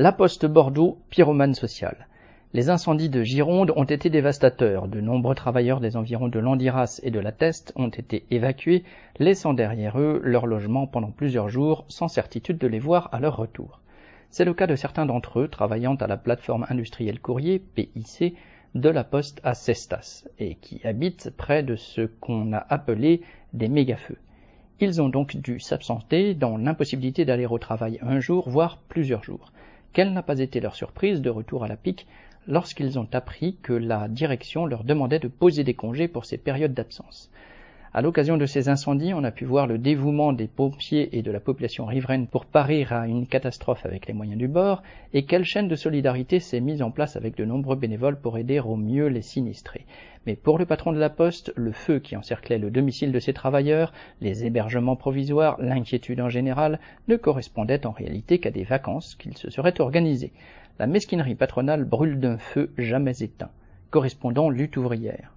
La Poste Bordeaux, pyromane social. Les incendies de Gironde ont été dévastateurs. De nombreux travailleurs des environs de Landiras et de la Teste ont été évacués, laissant derrière eux leur logement pendant plusieurs jours, sans certitude de les voir à leur retour. C'est le cas de certains d'entre eux travaillant à la plateforme industrielle courrier, PIC, de la Poste à Cestas, et qui habitent près de ce qu'on a appelé des méga-feux. Ils ont donc dû s'absenter dans l'impossibilité d'aller au travail un jour, voire plusieurs jours. Quelle n'a pas été leur surprise de retour à la pique lorsqu'ils ont appris que la direction leur demandait de poser des congés pour ces périodes d'absence. À l'occasion de ces incendies, on a pu voir le dévouement des pompiers et de la population riveraine pour parer à une catastrophe avec les moyens du bord, et quelle chaîne de solidarité s'est mise en place avec de nombreux bénévoles pour aider au mieux les sinistrés. Mais pour le patron de la Poste, le feu qui encerclait le domicile de ses travailleurs, les hébergements provisoires, l'inquiétude en général, ne correspondaient en réalité qu'à des vacances qu'il se serait organisées. La mesquinerie patronale brûle d'un feu jamais éteint. Correspondant lutte ouvrière.